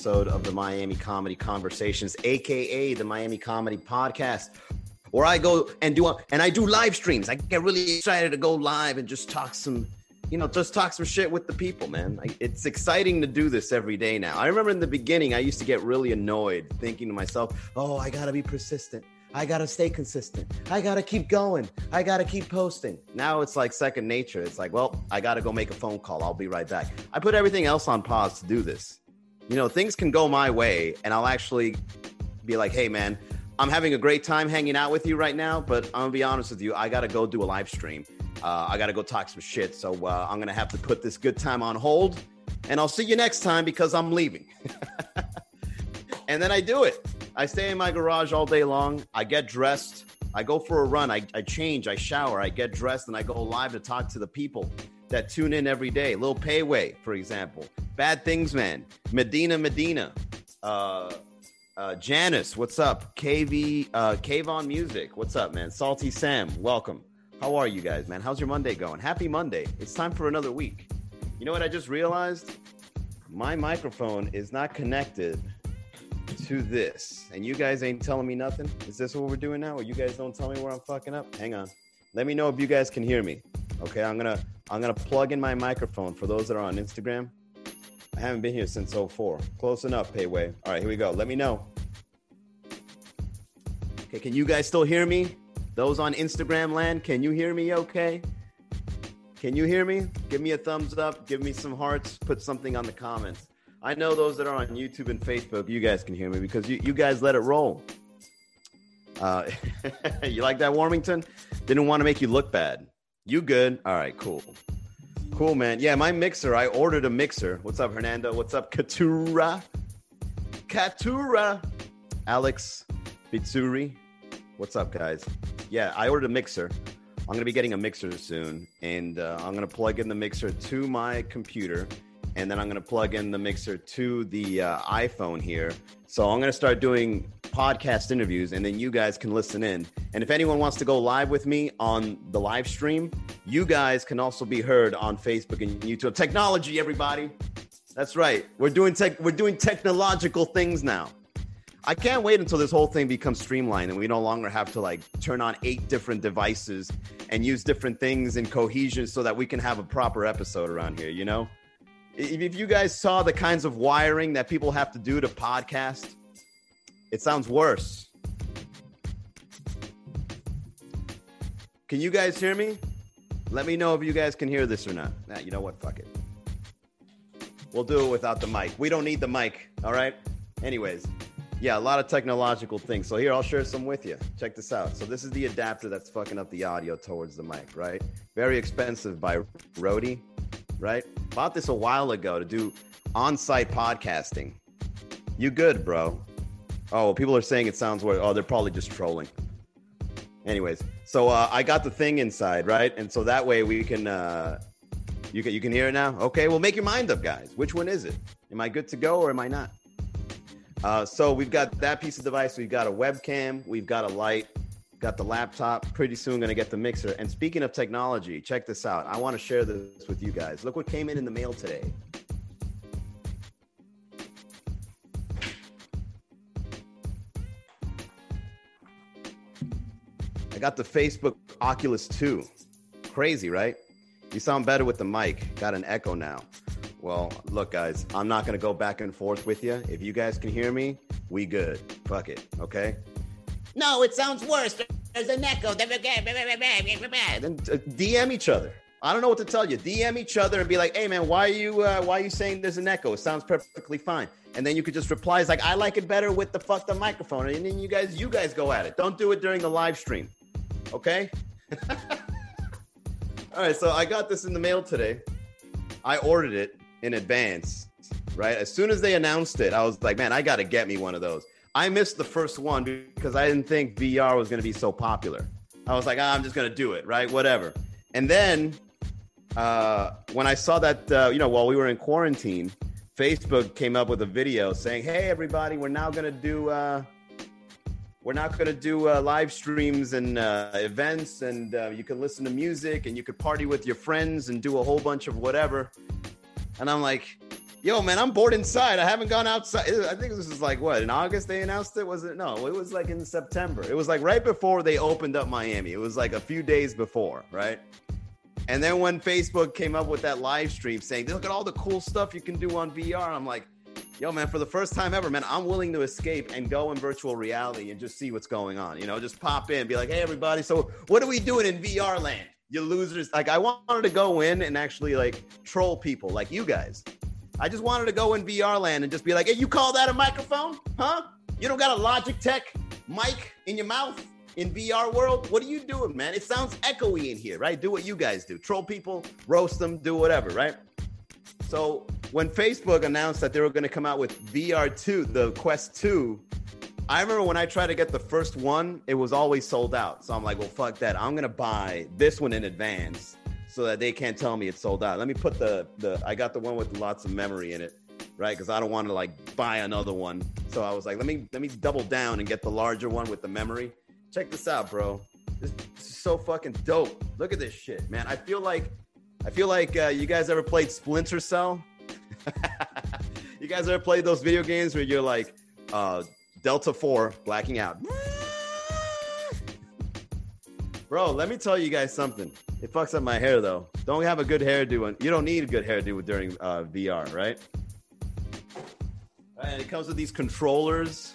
episode of the Miami Comedy Conversations, aka the Miami Comedy Podcast, where I go and do and I do live streams. I get really excited to go live and just talk some, you know, just talk some shit with the people, man. I, it's exciting to do this every day now. I remember in the beginning, I used to get really annoyed, thinking to myself, "Oh, I gotta be persistent." I gotta stay consistent. I gotta keep going. I gotta keep posting. Now it's like second nature. It's like, well, I gotta go make a phone call. I'll be right back. I put everything else on pause to do this. You know, things can go my way, and I'll actually be like, hey, man, I'm having a great time hanging out with you right now, but I'm gonna be honest with you. I gotta go do a live stream. Uh, I gotta go talk some shit. So uh, I'm gonna have to put this good time on hold, and I'll see you next time because I'm leaving. and then I do it. I stay in my garage all day long. I get dressed. I go for a run. I, I change. I shower. I get dressed and I go live to talk to the people that tune in every day. Lil Payway, for example. Bad Things Man. Medina Medina. Uh, uh, Janice, what's up? KV, uh, Kavon Music, what's up, man? Salty Sam, welcome. How are you guys, man? How's your Monday going? Happy Monday. It's time for another week. You know what I just realized? My microphone is not connected to this, and you guys ain't telling me nothing. Is this what we're doing now? Or you guys don't tell me where I'm fucking up? Hang on. Let me know if you guys can hear me. Okay, I'm gonna I'm gonna plug in my microphone for those that are on Instagram. I haven't been here since 04. Close enough, Payway. All right, here we go. Let me know. Okay, can you guys still hear me? Those on Instagram land, can you hear me okay? Can you hear me? Give me a thumbs up, give me some hearts, put something on the comments. I know those that are on YouTube and Facebook, you guys can hear me because you, you guys let it roll. Uh, you like that, Warmington? Didn't want to make you look bad. You good? All right, cool. Cool, man. Yeah, my mixer, I ordered a mixer. What's up, Hernando? What's up, Katura? Katura. Alex Bitsuri. What's up, guys? Yeah, I ordered a mixer. I'm to be getting a mixer soon, and uh, I'm to plug in the mixer to my computer and then I'm to plug in the mixer to the uh, iPhone here. So I'm going to start doing podcast interviews, and then you guys can listen in. And if anyone wants to go live with me on the live stream, you guys can also be heard on Facebook and YouTube. Technology, everybody. That's right. We're doing tech. We're doing technological things now. I can't wait until this whole thing becomes streamlined and we no longer have to like turn on eight different devices and use different things in cohesion so that we can have a proper episode around here. You know if you guys saw the kinds of wiring that people have to do to podcast, it sounds worse. Can you guys hear me? Let me know if you guys can hear this or not. Nah, you know what? Fuck it. We'll do it without the mic. We don't need the mic. All right. Anyways, yeah, a lot of technological things. So here, I'll share some with you. Check this out. So this is the adapter that's fucking up the audio towards the mic, right? Very expensive by Rode right? Bought this a while ago to do on-site podcasting. You good, bro? Oh, people are saying it sounds weird. Oh, they're probably just trolling. Anyways, so uh, I got the thing inside, right? And so that way we can, uh, you can, you can hear it now. Okay, well, make your mind up, guys. Which one is it? Am I good to go or am I not? Uh, so we've got that piece of device. We've got a webcam. We've got a light got the laptop. Pretty soon, going to get the mixer. And speaking of technology, check this out. I want to share this with you guys. Look what came in in the mail today. I got the Facebook Oculus 2. Crazy, right? You sound better with the mic. Got an echo now. Well, look, guys, I'm not going to go back and forth with you. If you guys can hear me, we good. Fuck it. Okay. No, it sounds worse. There's an echo. Then uh, DM each other. I don't know what to tell you. DM each other and be like, "Hey, man, why are you uh, why are you saying there's an echo? It sounds perfectly fine." And then you could just reply, "It's like I like it better with the fucked up microphone." And then you guys you guys go at it. Don't do it during the live stream, okay? All right. So I got this in the mail today. I ordered it in advance. Right as soon as they announced it, I was like, "Man, I got to get me one of those." I missed the first one because I didn't think VR was going to be so popular. I was like, ah, I'm just going to do it, right? Whatever. And then uh, when I saw that, uh, you know, while we were in quarantine, Facebook came up with a video saying, "Hey, everybody, we're now going to do." Uh, we're not going to do uh, live streams and uh, events, and uh, you can listen to music and you could party with your friends and do a whole bunch of whatever. And I'm like, Yo, man, I'm bored inside. I haven't gone outside. I think this is like what in August they announced it. Was it? No, it was like in September. It was like right before they opened up Miami. It was like a few days before, right? And then when Facebook came up with that live stream saying, "Look at all the cool stuff you can do on VR," I'm like, "Yo, man, for the first time ever, man, I'm willing to escape and go in virtual reality and just see what's going on. You know, just pop in, be like, "Hey, everybody, so what are we doing in VR land?" You losers! Like, I wanted to go in and actually like troll people, like you guys. I just wanted to go in VR land and just be like, hey, you call that a microphone? Huh? You don't got a Logitech mic in your mouth in VR world? What are you doing, man? It sounds echoey in here, right? Do what you guys do. Troll people, roast them, do whatever, right? So when Facebook announced that they were going to come out with VR2, the Quest 2, I remember when I tried to get the first one, it was always sold out. So I'm like, well, fuck that. I'm going to buy this one in advance so that they can't tell me it's sold out. Let me put the the I got the one with lots of memory in it, right? Because I don't want to like buy another one. So I was like, let me let me double down and get the larger one with the memory. Check this out, bro. This, this is so fucking dope. Look at this shit, man. I feel like I feel like uh, you guys ever played Splinter Cell? you guys ever played those video games where you're like uh, Delta Four blacking out? Bro, let me tell you guys something. It fucks up my hair though. Don't have a good hairdo. And you don't need a good hairdo during uh, VR, right? And it comes with these controllers,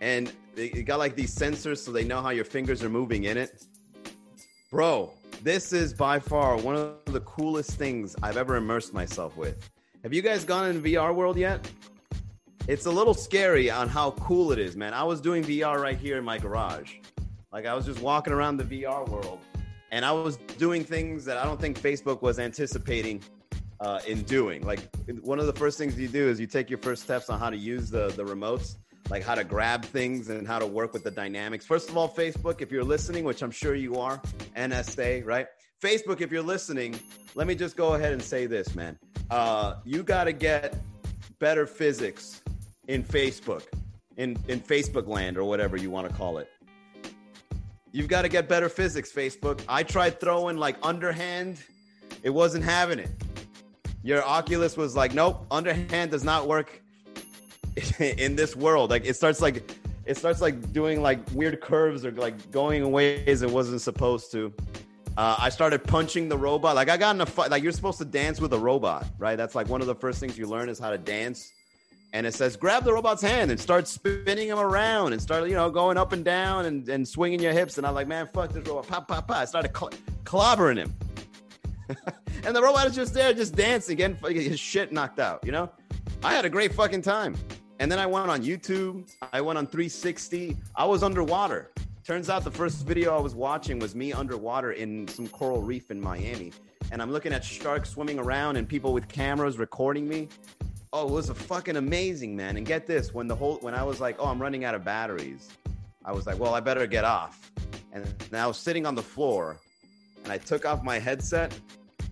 and it got like these sensors so they know how your fingers are moving in it. Bro, this is by far one of the coolest things I've ever immersed myself with. Have you guys gone in VR world yet? It's a little scary on how cool it is, man. I was doing VR right here in my garage like I was just walking around the VR world and I was doing things that I don't think Facebook was anticipating uh, in doing. Like one of the first things you do is you take your first steps on how to use the, the remotes, like how to grab things and how to work with the dynamics. First of all, Facebook, if you're listening, which I'm sure you are, NSA, right? Facebook, if you're listening, let me just go ahead and say this, man. Uh, you got to get better physics in Facebook, in, in Facebook land or whatever you want to call it. You've got to get better physics, Facebook. I tried throwing like underhand, it wasn't having it. Your Oculus was like, nope, underhand does not work in this world. Like it starts like it starts like doing like weird curves or like going in ways it wasn't supposed to. Uh, I started punching the robot. Like I got in a fight. Like you're supposed to dance with a robot, right? That's like one of the first things you learn is how to dance and it says grab the robot's hand and start spinning him around and start you know going up and down and, and swinging your hips. And i'm like man fuck this robot. Pop pop pop. I started cl- clobbering him. And the robot is just there just dancing getting his shit knocked out you know? I had a great fucking time. And then i went on youtube. I went on 360 i was underwater. Turns out the first video i was watching was me underwater in some coral reef in miami. And i'm looking at sharks swimming around and people with cameras recording me oh, it was a fucking amazing, man. And get this, when the whole when I was like, oh, I'm running out of batteries, I was like, well, I better get off. And, and I was sitting on the floor, and I took off my headset.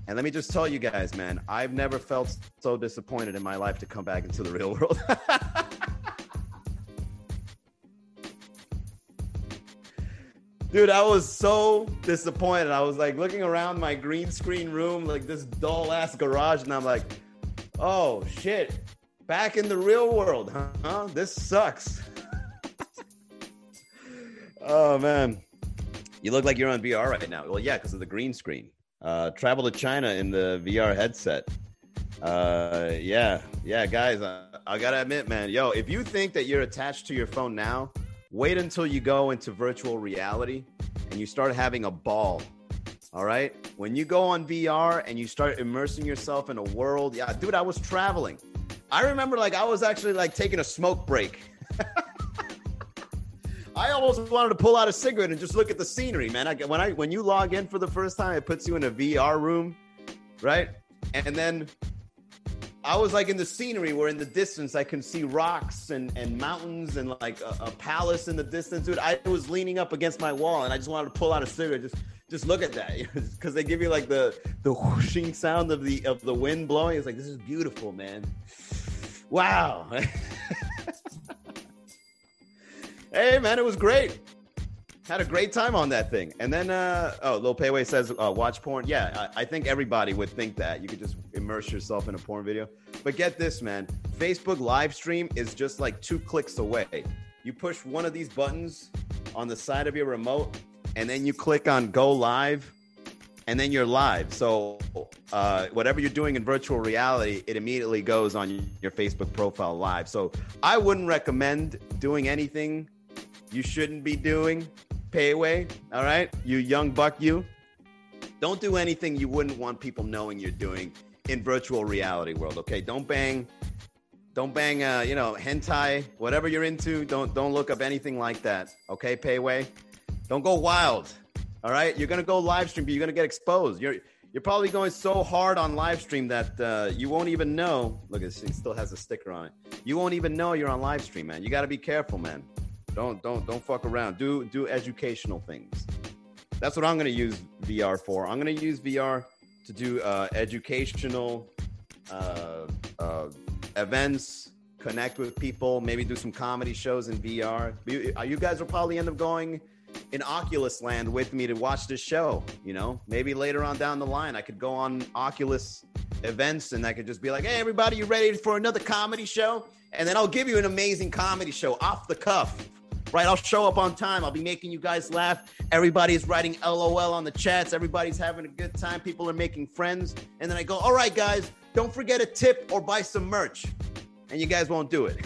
And let me just tell you guys, man, I've never felt so disappointed in my life to come back into the real world. Dude, I was so disappointed. I was like looking around my green screen room, like this dull ass garage, and I'm like, Oh shit. Back in the real world, huh? This sucks. oh man. You look like you're on VR right now. Well, yeah, because of the green screen. Uh, travel to China in the VR headset. Uh, yeah, yeah, guys. I gotta admit, man, yo, if you think that you're attached to your phone now, wait until you go into virtual reality and you start having a ball all right. When you go on VR and you start immersing yourself in a world, yeah, dude, I was traveling. I remember like I was actually like taking a smoke break. I almost wanted to pull out a cigarette and just look at the scenery, man. I, when I when you log in for the first time, it puts you in a VR room, right? And then I was like in the scenery where in the distance I can see rocks and, and mountains and like a, a palace in the distance, dude. I was leaning up against my wall and I just wanted to pull out a cigarette, just just look at that because they give you like the the whooshing sound of the of the wind blowing. It's like this is beautiful, man. Wow. hey, man, it was great. Had a great time on that thing. And then, uh, oh, Lil Payway says, uh, watch porn. Yeah, I, I think everybody would think that. You could just immerse yourself in a porn video. But get this, man Facebook live stream is just like two clicks away. You push one of these buttons on the side of your remote, and then you click on go live, and then you're live. So, uh, whatever you're doing in virtual reality, it immediately goes on your Facebook profile live. So, I wouldn't recommend doing anything you shouldn't be doing payway. All right, you young buck, you don't do anything you wouldn't want people knowing you're doing in virtual reality world. Okay, don't bang, don't bang. Uh, you know, hentai, whatever you're into. Don't don't look up anything like that. Okay, payway. Don't go wild. All right, you're gonna go live stream, but you're gonna get exposed. You're you're probably going so hard on live stream that uh, you won't even know. Look, it still has a sticker on it. You won't even know you're on live stream, man. You got to be careful, man. Don't don't don't fuck around. Do do educational things. That's what I'm gonna use VR for. I'm gonna use VR to do uh, educational uh, uh, events, connect with people, maybe do some comedy shows in VR. You, uh, you guys will probably end up going in Oculus land with me to watch this show. You know, maybe later on down the line, I could go on Oculus events and I could just be like, hey, everybody, you ready for another comedy show? And then I'll give you an amazing comedy show off the cuff right? I'll show up on time. I'll be making you guys laugh. Everybody's writing LOL on the chats. Everybody's having a good time. People are making friends. And then I go, all right, guys, don't forget a tip or buy some merch. And you guys won't do it.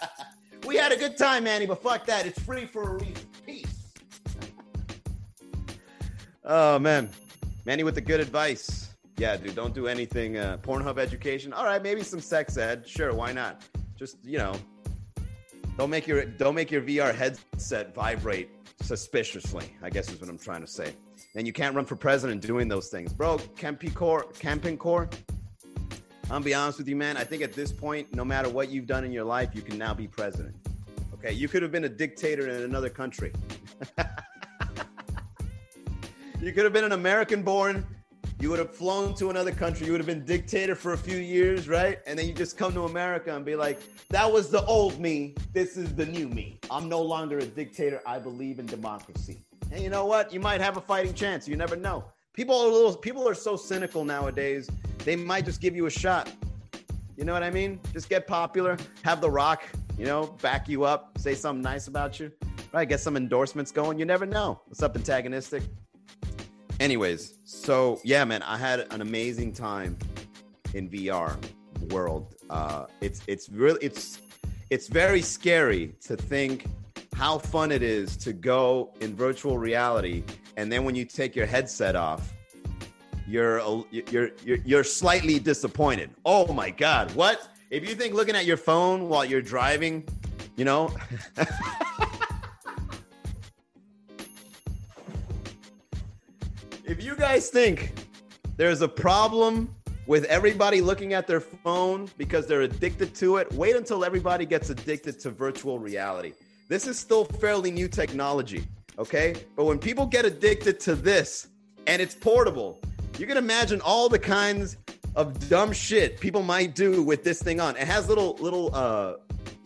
we had a good time, Manny, but fuck that. It's free for a reason. Peace. oh, man. Manny with the good advice. Yeah, dude, don't do anything. Uh, Pornhub education. All right, maybe some sex ed. Sure, why not? Just, you know, don't make your don't make your VR headset vibrate suspiciously. I guess is what I'm trying to say. And you can't run for president doing those things, bro. Camping core, camping core. I'm be honest with you, man. I think at this point, no matter what you've done in your life, you can now be president. Okay, you could have been a dictator in another country. you could have been an American born you would have flown to another country. You would have been dictator for a few years, right? And then you just come to America and be like, that was the old me. This is the new me. I'm no longer a dictator. I believe in democracy. And you know what? You might have a fighting chance. You never know. People are little, people are so cynical nowadays. They might just give you a shot. You know what I mean? Just get popular, have the rock, you know, back you up, say something nice about you, right? Get some endorsements going. You never know. What's up, antagonistic? Anyways, so yeah, man, I had an amazing time in VR world. Uh, it's it's really it's it's very scary to think how fun it is to go in virtual reality, and then when you take your headset off, you're you're you're you're slightly disappointed. Oh my god, what? If you think looking at your phone while you're driving, you know. guys think there's a problem with everybody looking at their phone because they're addicted to it, wait until everybody gets addicted to virtual reality. This is still fairly new technology, okay? But when people get addicted to this and it's portable, you can imagine all the kinds of dumb shit people might do with this thing on. It has little little uh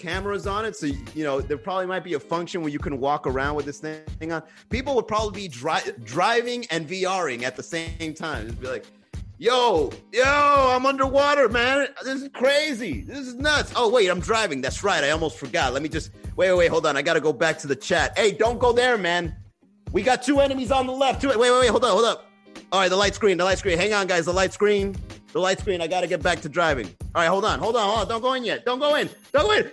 cameras on it. So, you know, there probably might be a function where you can walk around with this thing on. People would probably be dri- driving and VRing at the same time. It'd be like, yo, yo, I'm underwater, man. This is crazy. This is nuts. Oh, wait, I'm driving. That's right. I almost forgot. Let me just, wait, wait, wait, hold on. I got to go back to the chat. Hey, don't go there, man. We got two enemies on the left. Two, wait, wait, wait, hold up, hold up. All right, the light screen, the light screen. Hang on, guys, the light screen. The light screen. I got to get back to driving. All right, hold on, hold on, hold on. Don't go in yet. Don't go in. Don't go in.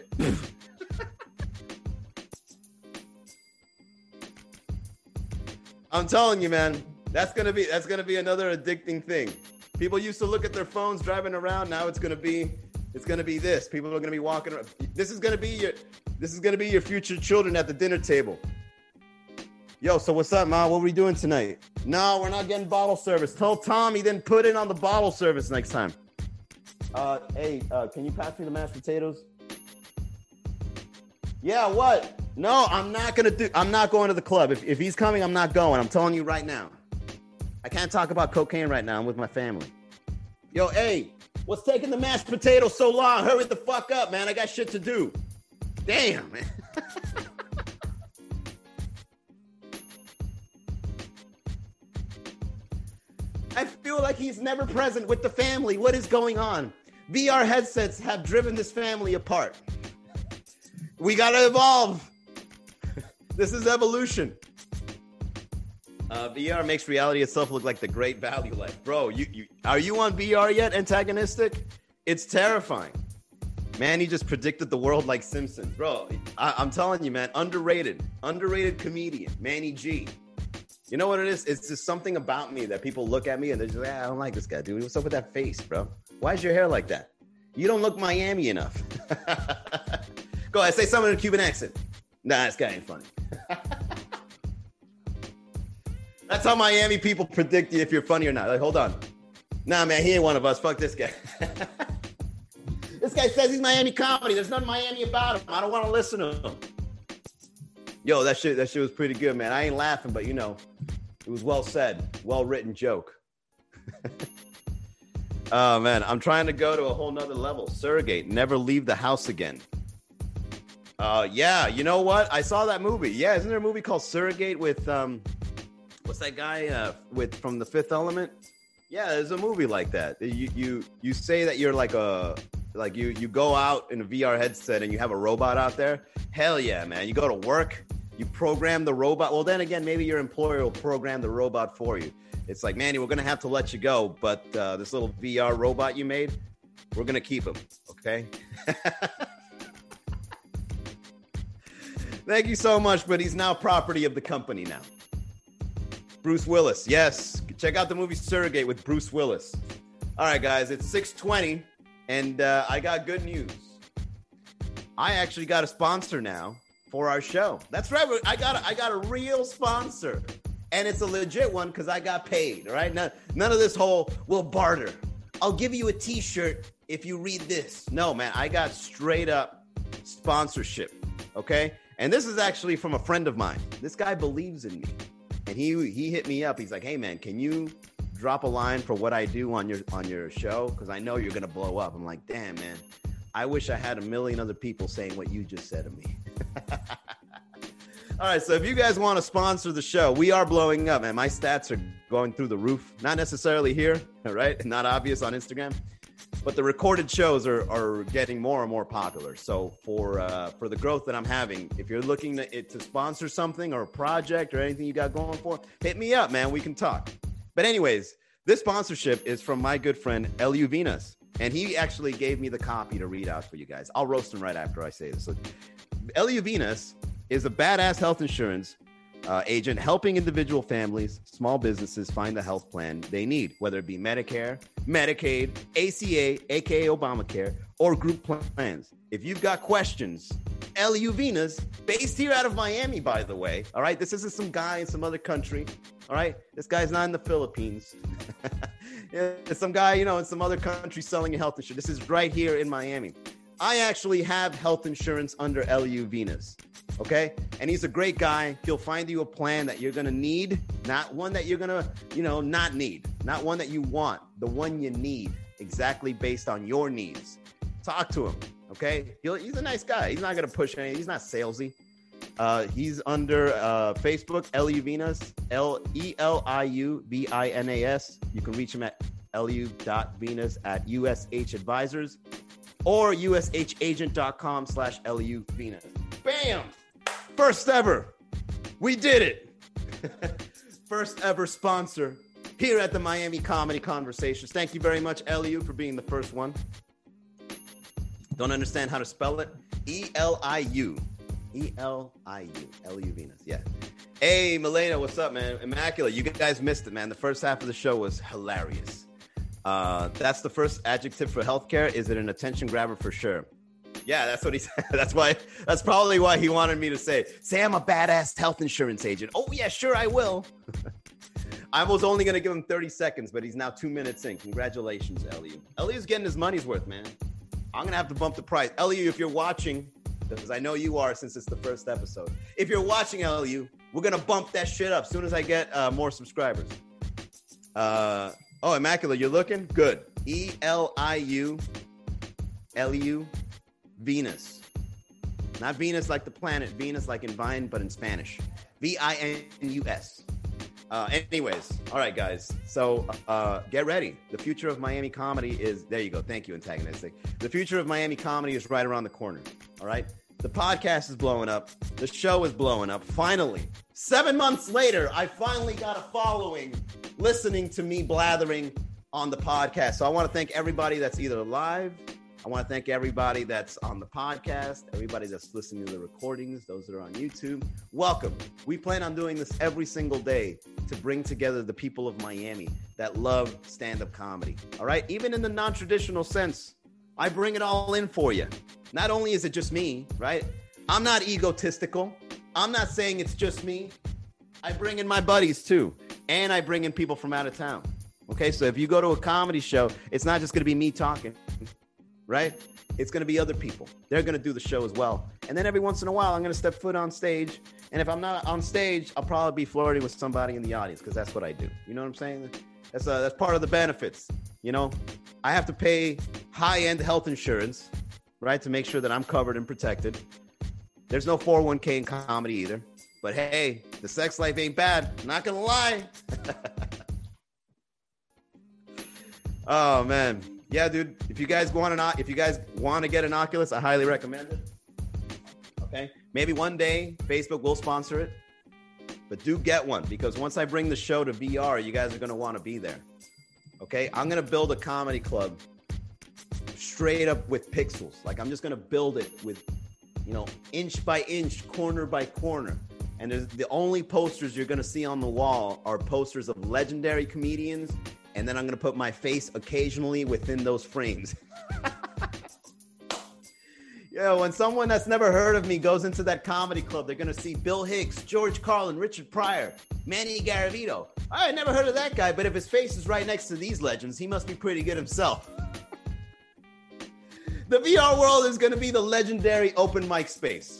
I'm telling you, man. That's gonna be that's gonna be another addicting thing. People used to look at their phones driving around. Now it's gonna be it's gonna be this. People are gonna be walking. Around. This is gonna be your this is gonna be your future children at the dinner table. Yo, so what's up, ma? What are we doing tonight? No, we're not getting bottle service. Tell Tom he didn't put in on the bottle service next time. Uh, hey, uh, can you pass me the mashed potatoes? Yeah, what? No, I'm not gonna do. I'm not going to the club. If, if he's coming, I'm not going. I'm telling you right now. I can't talk about cocaine right now. I'm with my family. Yo, hey, what's taking the mashed potatoes so long? Hurry the fuck up, man. I got shit to do. Damn, man. like he's never present with the family. What is going on? VR headsets have driven this family apart. We got to evolve. this is evolution. Uh, VR makes reality itself look like the great value life. Bro, you, you are you on VR yet? Antagonistic? It's terrifying. Man, he just predicted the world like Simpson. Bro, I, I'm telling you, man, underrated, underrated comedian, Manny G. You know what it is? It's just something about me that people look at me and they're just like, ah, I don't like this guy, dude. What's up with that face, bro? Why is your hair like that? You don't look Miami enough. Go ahead, say something in a Cuban accent. Nah, this guy ain't funny. That's how Miami people predict you if you're funny or not. Like, hold on. Nah, man, he ain't one of us. Fuck this guy. this guy says he's Miami comedy. There's nothing Miami about him. I don't want to listen to him. Yo, that shit, that shit was pretty good, man. I ain't laughing, but you know, it was well said, well written joke. oh man, I'm trying to go to a whole nother level. Surrogate, never leave the house again. Uh, yeah, you know what? I saw that movie. Yeah, isn't there a movie called Surrogate with um, what's that guy uh, with from The Fifth Element? Yeah, there's a movie like that. You you you say that you're like a like you you go out in a VR headset and you have a robot out there. Hell yeah, man! You go to work, you program the robot. Well, then again, maybe your employer will program the robot for you. It's like, Manny, we're gonna have to let you go, but uh, this little VR robot you made, we're gonna keep him. Okay. Thank you so much, but he's now property of the company now. Bruce Willis. Yes. Check out the movie Surrogate with Bruce Willis. All right, guys, it's 620, and uh, I got good news. I actually got a sponsor now for our show. That's right. I got a, I got a real sponsor, and it's a legit one because I got paid. All right, none, none of this whole we'll barter. I'll give you a T-shirt if you read this. No, man, I got straight up sponsorship. Okay, and this is actually from a friend of mine. This guy believes in me and he he hit me up. He's like, "Hey man, can you drop a line for what I do on your on your show? Because I know you're gonna blow up." I'm like, "Damn man, I wish I had a million other people saying what you just said to me." All right, so if you guys want to sponsor the show, we are blowing up, man. My stats are going through the roof. Not necessarily here, right? Not obvious on Instagram but the recorded shows are, are getting more and more popular. So for uh, for the growth that I'm having, if you're looking to, to sponsor something or a project or anything you got going for, hit me up, man. We can talk. But anyways, this sponsorship is from my good friend Lu Venus, and he actually gave me the copy to read out for you guys. I'll roast him right after I say this. Lu Venus is a badass health insurance uh, agent helping individual families, small businesses find the health plan they need, whether it be Medicare, Medicaid, ACA, aka Obamacare, or group plans. If you've got questions, LU Venus, based here out of Miami, by the way. All right, this isn't some guy in some other country. All right, this guy's not in the Philippines. some guy, you know, in some other country selling a health insurance. This is right here in Miami. I actually have health insurance under LU Venus. Okay. And he's a great guy. He'll find you a plan that you're going to need, not one that you're going to, you know, not need, not one that you want, the one you need exactly based on your needs. Talk to him. Okay. He'll, he's a nice guy. He's not going to push anything. He's not salesy. Uh, he's under uh, Facebook, Lu Venus, L E L I U V I N A S. You can reach him at lu.venus at USH Advisors or ushagent.com slash LU Venus. Bam! First ever. We did it. first ever sponsor here at the Miami Comedy Conversations. Thank you very much, LU, for being the first one. Don't understand how to spell it? E L I U. E L I U. L U Venus. Yeah. Hey, Milena, what's up, man? Immaculate. You guys missed it, man. The first half of the show was hilarious. Uh, that's the first adjective for healthcare. Is it an attention grabber for sure? Yeah, that's what he said. That's why. That's probably why he wanted me to say, "Say I'm a badass health insurance agent." Oh yeah, sure I will. I was only gonna give him 30 seconds, but he's now two minutes in. Congratulations, Elliot. Elliot's getting his money's worth, man. I'm gonna have to bump the price. Elliot, if you're watching, because I know you are since it's the first episode. If you're watching, Elliot, we're gonna bump that shit up as soon as I get uh, more subscribers. Uh, oh, Immaculate, you're looking good. E L I U L U Venus. Not Venus like the planet, Venus like in Vine, but in Spanish. V I N U S. Uh, anyways, all right, guys. So uh, get ready. The future of Miami comedy is there. You go. Thank you, antagonistic. The future of Miami comedy is right around the corner. All right. The podcast is blowing up. The show is blowing up. Finally, seven months later, I finally got a following listening to me blathering on the podcast. So I want to thank everybody that's either live. I want to thank everybody that's on the podcast, everybody that's listening to the recordings, those that are on YouTube. Welcome. We plan on doing this every single day to bring together the people of Miami that love stand up comedy. All right. Even in the non traditional sense, I bring it all in for you. Not only is it just me, right? I'm not egotistical. I'm not saying it's just me. I bring in my buddies too, and I bring in people from out of town. Okay, so if you go to a comedy show, it's not just to be me talking, right? It's to be other people. They're to do the show as well. And then every once in a while, I'm to step foot on stage. And if I'm not on stage, I'll probably be flirting with somebody in the audience because that's what I do. You know what I'm saying? That's uh, that's part of the benefits. You know, I have to pay high end health insurance, right, to make sure that I'm covered and protected. There's no 401k in comedy either. But hey, the sex life ain't bad. Not gonna lie. oh man, yeah, dude. If you guys want an, if you guys want to get an Oculus, I highly recommend it. Okay, maybe one day Facebook will sponsor it, but do get one because once I bring the show to VR, you guys are gonna want to be there. Okay, I'm gonna build a comedy club straight up with pixels. Like I'm just gonna build it with, you know, inch by inch, corner by corner. And the only posters you're gonna see on the wall are posters of legendary comedians, and then I'm gonna put my face occasionally within those frames. Yeah, when someone that's never heard of me goes into that comedy club, they're gonna see Bill Hicks, George Carlin, Richard Pryor, Manny Garavito. I never heard of that guy, but if his face is right next to these legends, he must be pretty good himself. the VR world is gonna be the legendary open mic space.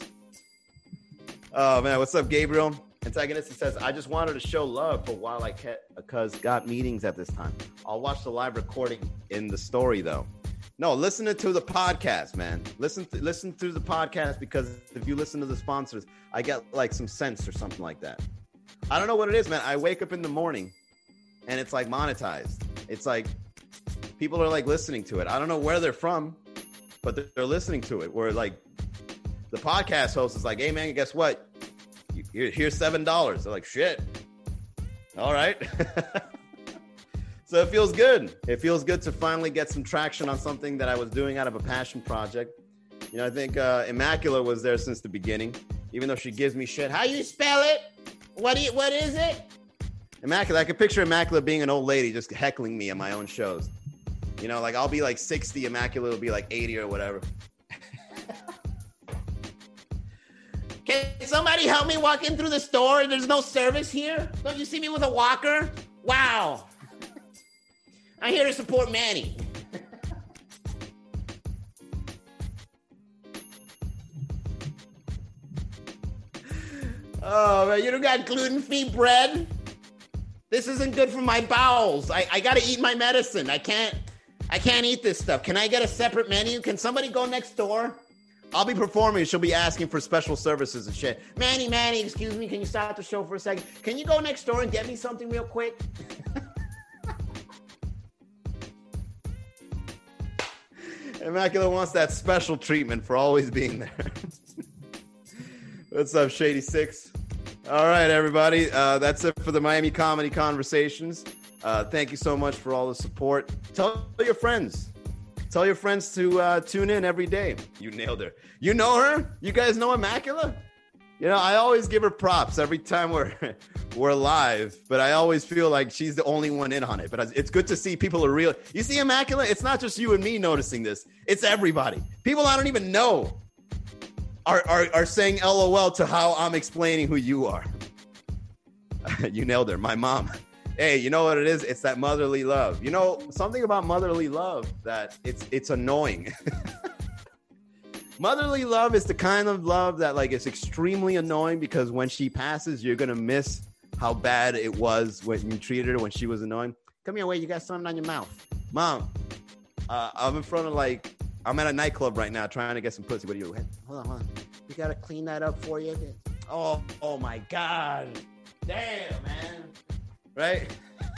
Oh man, what's up, Gabriel? Antagonist says, I just wanted to show love for while I uh, cause got meetings at this time. I'll watch the live recording in the story though. No, listen to the podcast, man. Listen, to, listen through the podcast because if you listen to the sponsors, I get like some sense or something like that. I don't know what it is, man. I wake up in the morning and it's like monetized. It's like people are like listening to it. I don't know where they're from, but they're, listening to it. Where like the podcast host is like, "Hey, man, guess what? Here, here's seven dollars." They're like, "Shit." All right. So it feels good. It feels good to finally get some traction on something that I was doing out of a passion project. You know, I think uh, Immaculate was there since the beginning, even though she gives me shit. How you spell it? What do you, what is it? Immaculate. I could picture Immaculate being an old lady just heckling me on my own shows. You know, like I'll be like 60, Immaculate will be like 80 or whatever. Can somebody help me walk in through the store? There's no service here. Don't you see me with a walker? Wow. I'm here to support Manny. Oh man, you don't got gluten-free bread? This isn't good for my bowels. I, I gotta eat my medicine. I can't I can't eat this stuff. Can I get a separate menu? Can somebody go next door? I'll be performing. She'll be asking for special services and shit. Manny, Manny, excuse me. Can you stop the show for a second? Can you go next door and get me something real quick? Immaculate wants that special treatment for always being there. What's up, Shady Six? All right, everybody. Uh, that's it for the Miami Comedy Conversations. Uh, thank you so much for all the support. Tell your friends. Tell your friends to uh, tune in every day. You nailed her. You know her? You guys know Immaculate? You know, I always give her props every time we're we're live, but I always feel like she's the only one in on it. But it's good to see people are real. You see, Immaculate, it's not just you and me noticing this, it's everybody. People I don't even know are, are, are saying LOL to how I'm explaining who you are. you nailed her. My mom. Hey, you know what it is? It's that motherly love. You know, something about motherly love that it's it's annoying. Motherly love is the kind of love that like is extremely annoying because when she passes, you're gonna miss how bad it was when you treated her when she was annoying. Come here, wait, you got something on your mouth. Mom, uh, I'm in front of like I'm at a nightclub right now trying to get some pussy. What are you? Hold on, hold on. We gotta clean that up for you. Oh, oh my god. Damn, man. right?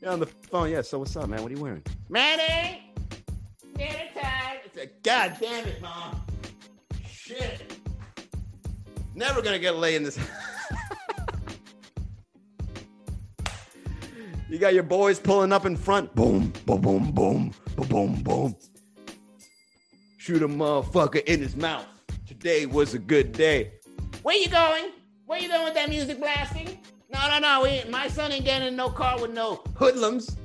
You're on the phone. Yeah. So what's up, man? What are you wearing? Manny, dinner time. It's a God damn it, mom. Shit. Never gonna get laid in this. you got your boys pulling up in front. Boom, boom, boom, boom, boom, boom, boom. Shoot a motherfucker in his mouth. Today was a good day. Where you going? Where you going with that music blasting? No, no, no. We, my son ain't getting in no car with no hoodlums.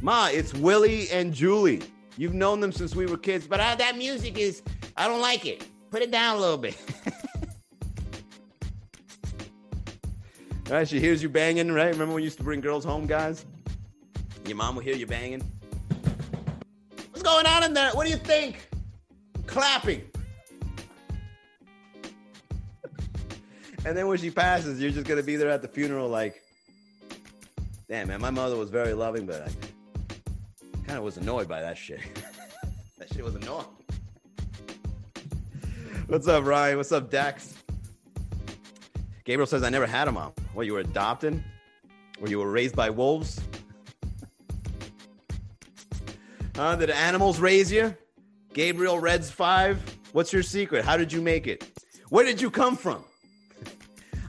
Ma, it's Willie and Julie. You've known them since we were kids, But uh, that music is, I don't like it. Put it down a little bit. right? She hears you banging, right? Remember when we used to bring girls home, guys? Your mom will hear you banging. What's going on in there? What do you think? Clapping. And then when she passes, you're just gonna be there at the funeral, like, damn, man, my mother was very loving, but I kind of was annoyed by that shit. that shit was annoying. What's up, Ryan? What's up, Dax? Gabriel says, I never had a mom. What, you were adopted? Or you were raised by wolves? Huh? Did animals raise you? Gabriel Reds 5? What's your secret? How did you make it? Where did you come from?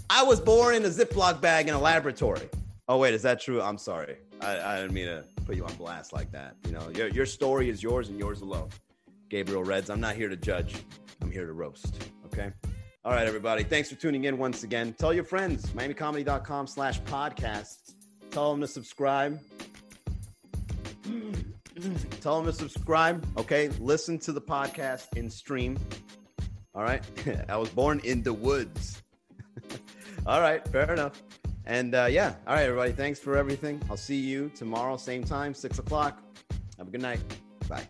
I was born in a Ziploc bag in a laboratory. Oh, wait, is that true? I'm sorry. I, I didn't mean to put you on blast like that. You know, your, your story is yours and yours alone. Gabriel Reds, I'm not here to judge. I'm here to roast. Okay. All right, everybody. Thanks for tuning in once again. Tell your friends, miamicomedy.com slash podcast. Tell them to subscribe. Tell them to subscribe. Okay. Listen to the podcast in stream. All right. I was born in the woods. All right. Fair enough. And uh, yeah. All right, everybody. Thanks for everything. I'll see you tomorrow, same time, six o'clock. Have a good night. Bye.